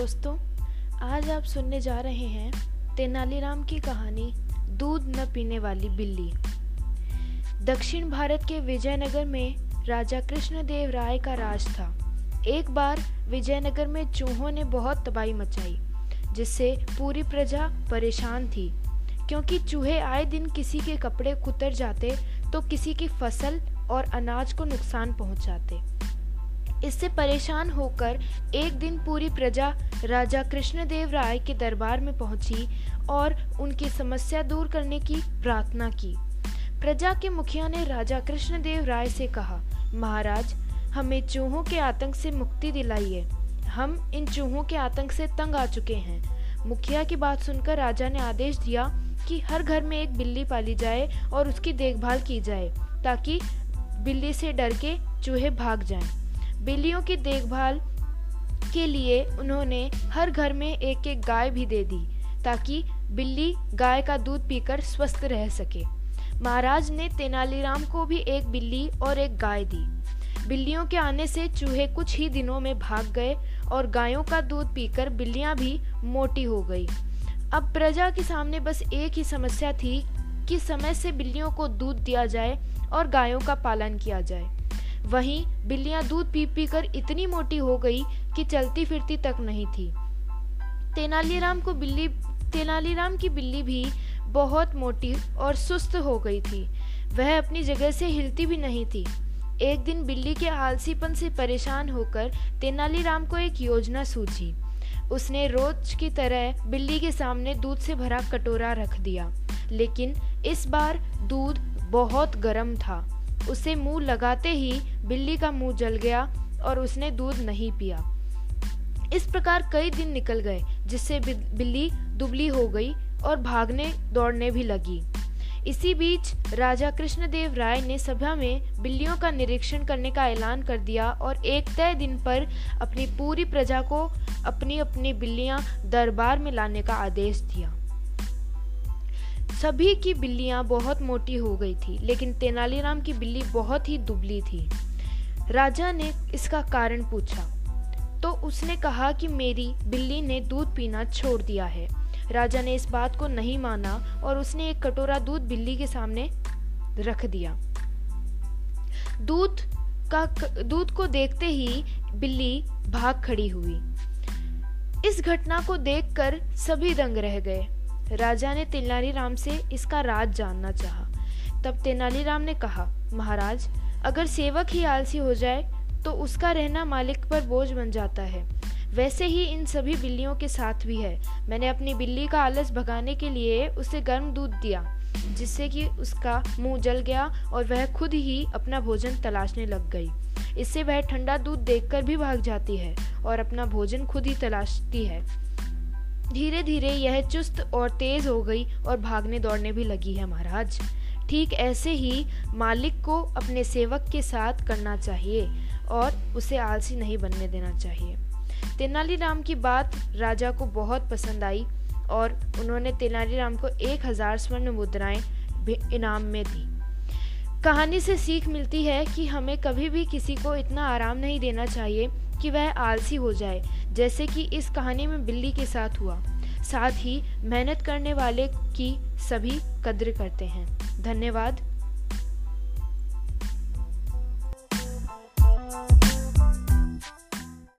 दोस्तों, आज आप सुनने जा रहे हैं तेनालीराम की कहानी, दूध न पीने वाली बिल्ली। दक्षिण भारत के विजयनगर में राजा कृष्णदेव राय का राज था। एक बार विजयनगर में चूहों ने बहुत तबाही मचाई, जिससे पूरी प्रजा परेशान थी। क्योंकि चूहे आए दिन किसी के कपड़े कुतर जाते तो किसी की फ़सल और अनाज को नुकसान पहुंचाते। इससे परेशान होकर एक दिन पूरी प्रजा राजा कृष्णदेव राय के दरबार में पहुँची और उनकी समस्या दूर करने की प्रार्थना की। प्रजा के मुखिया ने राजा कृष्णदेव राय से कहा, महाराज, हमें चूहों के आतंक से मुक्ति दिलाइए। हम इन चूहों के आतंक से तंग आ चुके हैं। मुखिया की बात सुनकर राजा ने आदेश दिया कि हर घर में एक बिल्ली पाली जाए और उसकी देखभाल की जाए, ताकि बिल्ली से डर के चूहे भाग जाएँ। बिल्लियों की देखभाल के लिए उन्होंने हर घर में एक एक गाय भी दे दी, ताकि बिल्ली गाय का दूध पीकर स्वस्थ रह सके। महाराज ने तेनालीराम को भी एक बिल्ली और एक गाय दी। बिल्लियों के आने से चूहे कुछ ही दिनों में भाग गए और गायों का दूध पीकर बिल्लियाँ भी मोटी हो गई। अब प्रजा के सामने बस एक ही समस्या थी कि समय से बिल्लियों को दूध दिया जाए और गायों का पालन किया जाए। वहीं बिल्लियाँ दूध पी पी कर इतनी मोटी हो गई कि चलती फिरती तक नहीं थी। तेनालीराम को बिल्ली, तेनालीराम की बिल्ली भी बहुत मोटी और सुस्त हो गई थी। वह अपनी जगह से हिलती भी नहीं थी। एक दिन बिल्ली के आलसीपन से परेशान होकर तेनालीराम को एक योजना सूझी। उसने रोज की तरह बिल्ली के सामने दूध से भरा कटोरा रख दिया। लेकिन इस बार दूध बहुत गर्म था। उसे मुँह लगाते ही बिल्ली का मुँह जल गया और उसने दूध नहीं पिया। इस प्रकार कई दिन निकल गए, जिससे बिल्ली दुबली हो गई और भागने दौड़ने भी लगी। इसी बीच राजा कृष्णदेव राय ने सभा में बिल्लियों का निरीक्षण करने का ऐलान कर दिया और एक तय दिन पर अपनी पूरी प्रजा को अपनी अपनी बिल्लियाँ दरबार में लाने का आदेश दिया। सभी की बिल्लियाँ बहुत मोटी हो गई थी, लेकिन तेनालीराम की बिल्ली बहुत ही दुबली थी। राजा ने इसका कारण पूछा। तो उसने कहा कि मेरी बिल्ली ने दूध पीना छोड़ दिया है। राजा ने इस बात को नहीं माना और उसने एक कटोरा दूध बिल्ली के सामने रख दिया। दूध का दूध को देखते ही बिल्ली भाग खड़ी हुई। इस घटना को देखकर सभी दंग रह गए। राजा ने तेनालीराम से इसका राज जानना चाहा। तब तेनालीराम ने कहा, महाराज, अगर सेवक ही आलसी हो जाए तो उसका रहना मालिक पर बोझ बन जाता है। वैसे ही इन सभी बिल्लियों के साथ भी है। मैंने अपनी बिल्ली का आलस भगाने के लिए उसे गर्म दूध दिया, जिससे कि उसका मुँह जल गया और वह खुद ही अपना भोजन तलाशने लग गई। इससे वह ठंडा दूध देखकर भी भाग जाती है और अपना भोजन खुद ही तलाशती है। धीरे धीरे यह चुस्त और तेज हो गई और भागने दौड़ने भी लगी है महाराज। ठीक ऐसे ही मालिक को अपने सेवक के साथ करना चाहिए और उसे आलसी नहीं बनने देना चाहिए। तेनालीराम की बात राजा को बहुत पसंद आई और उन्होंने तेनालीराम को एक हज़ार स्वर्ण मुद्राएँ इनाम में दी। कहानी से सीख मिलती है कि हमें कभी भी किसी को इतना आराम नहीं देना चाहिए कि वह आलसी हो जाए, जैसे कि इस कहानी में बिल्ली के साथ हुआ। साथ ही मेहनत करने वाले की सभी कद्र करते हैं। धन्यवाद।